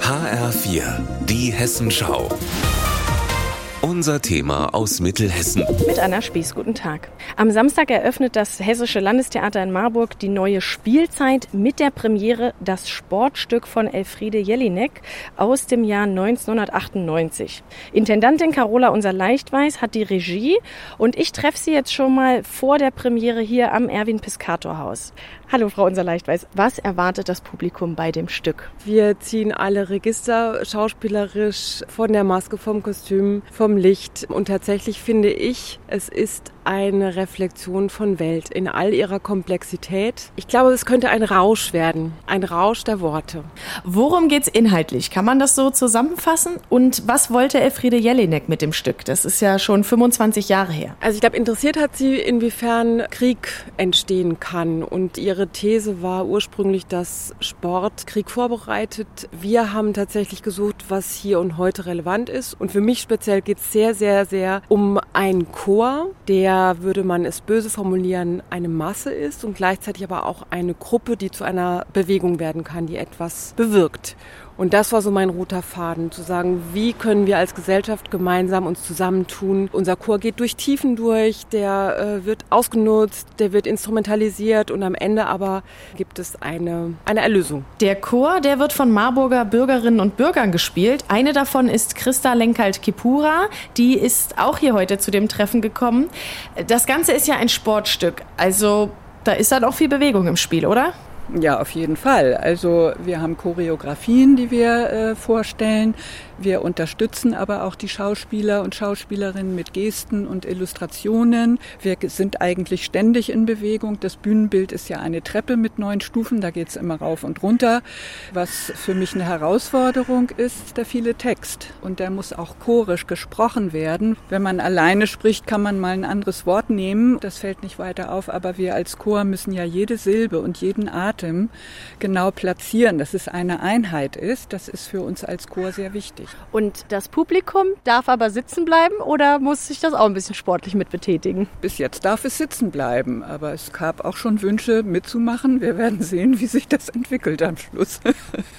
HR4, die Hessenschau. Unser Thema aus Mittelhessen. Mit Anna Spieß, guten Tag. Am Samstag eröffnet das Hessische Landestheater in Marburg die neue Spielzeit mit der Premiere Das Sportstück von Elfriede Jelinek aus dem Jahr 1998. Intendantin Carola Unser Leichtweiß hat die Regie und ich treffe sie jetzt schon mal vor der Premiere hier am Erwin Piscator Haus. Hallo Frau Unser Leichtweiß, was erwartet das Publikum bei dem Stück? Wir ziehen alle Register schauspielerisch von der Maske, vom Kostüm, vom Licht und tatsächlich finde ich, es ist eine Reflexion von Welt in all ihrer Komplexität. Ich glaube, es könnte ein Rausch werden, ein Rausch der Worte. Worum geht's inhaltlich? Kann man das so zusammenfassen? Und was wollte Elfriede Jelinek mit dem Stück? Das ist ja schon 25 Jahre her. Also ich glaube, interessiert hat sie, inwiefern Krieg entstehen kann. Und ihre These war ursprünglich, dass Sport Krieg vorbereitet. Wir haben tatsächlich gesucht, was hier und heute relevant ist. Und für mich speziell geht sehr, sehr, sehr um einen Chor, der würde man es böse formulieren, eine Masse ist und gleichzeitig aber auch eine Gruppe, die zu einer Bewegung werden kann, die etwas bewirkt. Und das war so mein roter Faden, zu sagen, wie können wir als Gesellschaft gemeinsam uns zusammentun. Unser Chor geht durch Tiefen durch, der äh, wird ausgenutzt, der wird instrumentalisiert und am Ende aber gibt es eine, eine Erlösung. Der Chor, der wird von Marburger Bürgerinnen und Bürgern gespielt. Eine davon ist Christa Lenkalt-Kipura, die ist auch hier heute zu dem Treffen gekommen. Das Ganze ist ja ein Sportstück, also da ist dann auch viel Bewegung im Spiel, oder? Ja, auf jeden Fall. Also wir haben Choreografien, die wir äh, vorstellen. Wir unterstützen aber auch die Schauspieler und Schauspielerinnen mit Gesten und Illustrationen. Wir sind eigentlich ständig in Bewegung. Das Bühnenbild ist ja eine Treppe mit neun Stufen, da geht's immer rauf und runter. Was für mich eine Herausforderung ist, der viele Text. Und der muss auch chorisch gesprochen werden. Wenn man alleine spricht, kann man mal ein anderes Wort nehmen. Das fällt nicht weiter auf, aber wir als Chor müssen ja jede Silbe und jeden Atem genau platzieren, dass es eine Einheit ist. Das ist für uns als Chor sehr wichtig. Und das Publikum darf aber sitzen bleiben oder muss sich das auch ein bisschen sportlich mit betätigen? Bis jetzt darf es sitzen bleiben, aber es gab auch schon Wünsche mitzumachen. Wir werden sehen, wie sich das entwickelt am Schluss.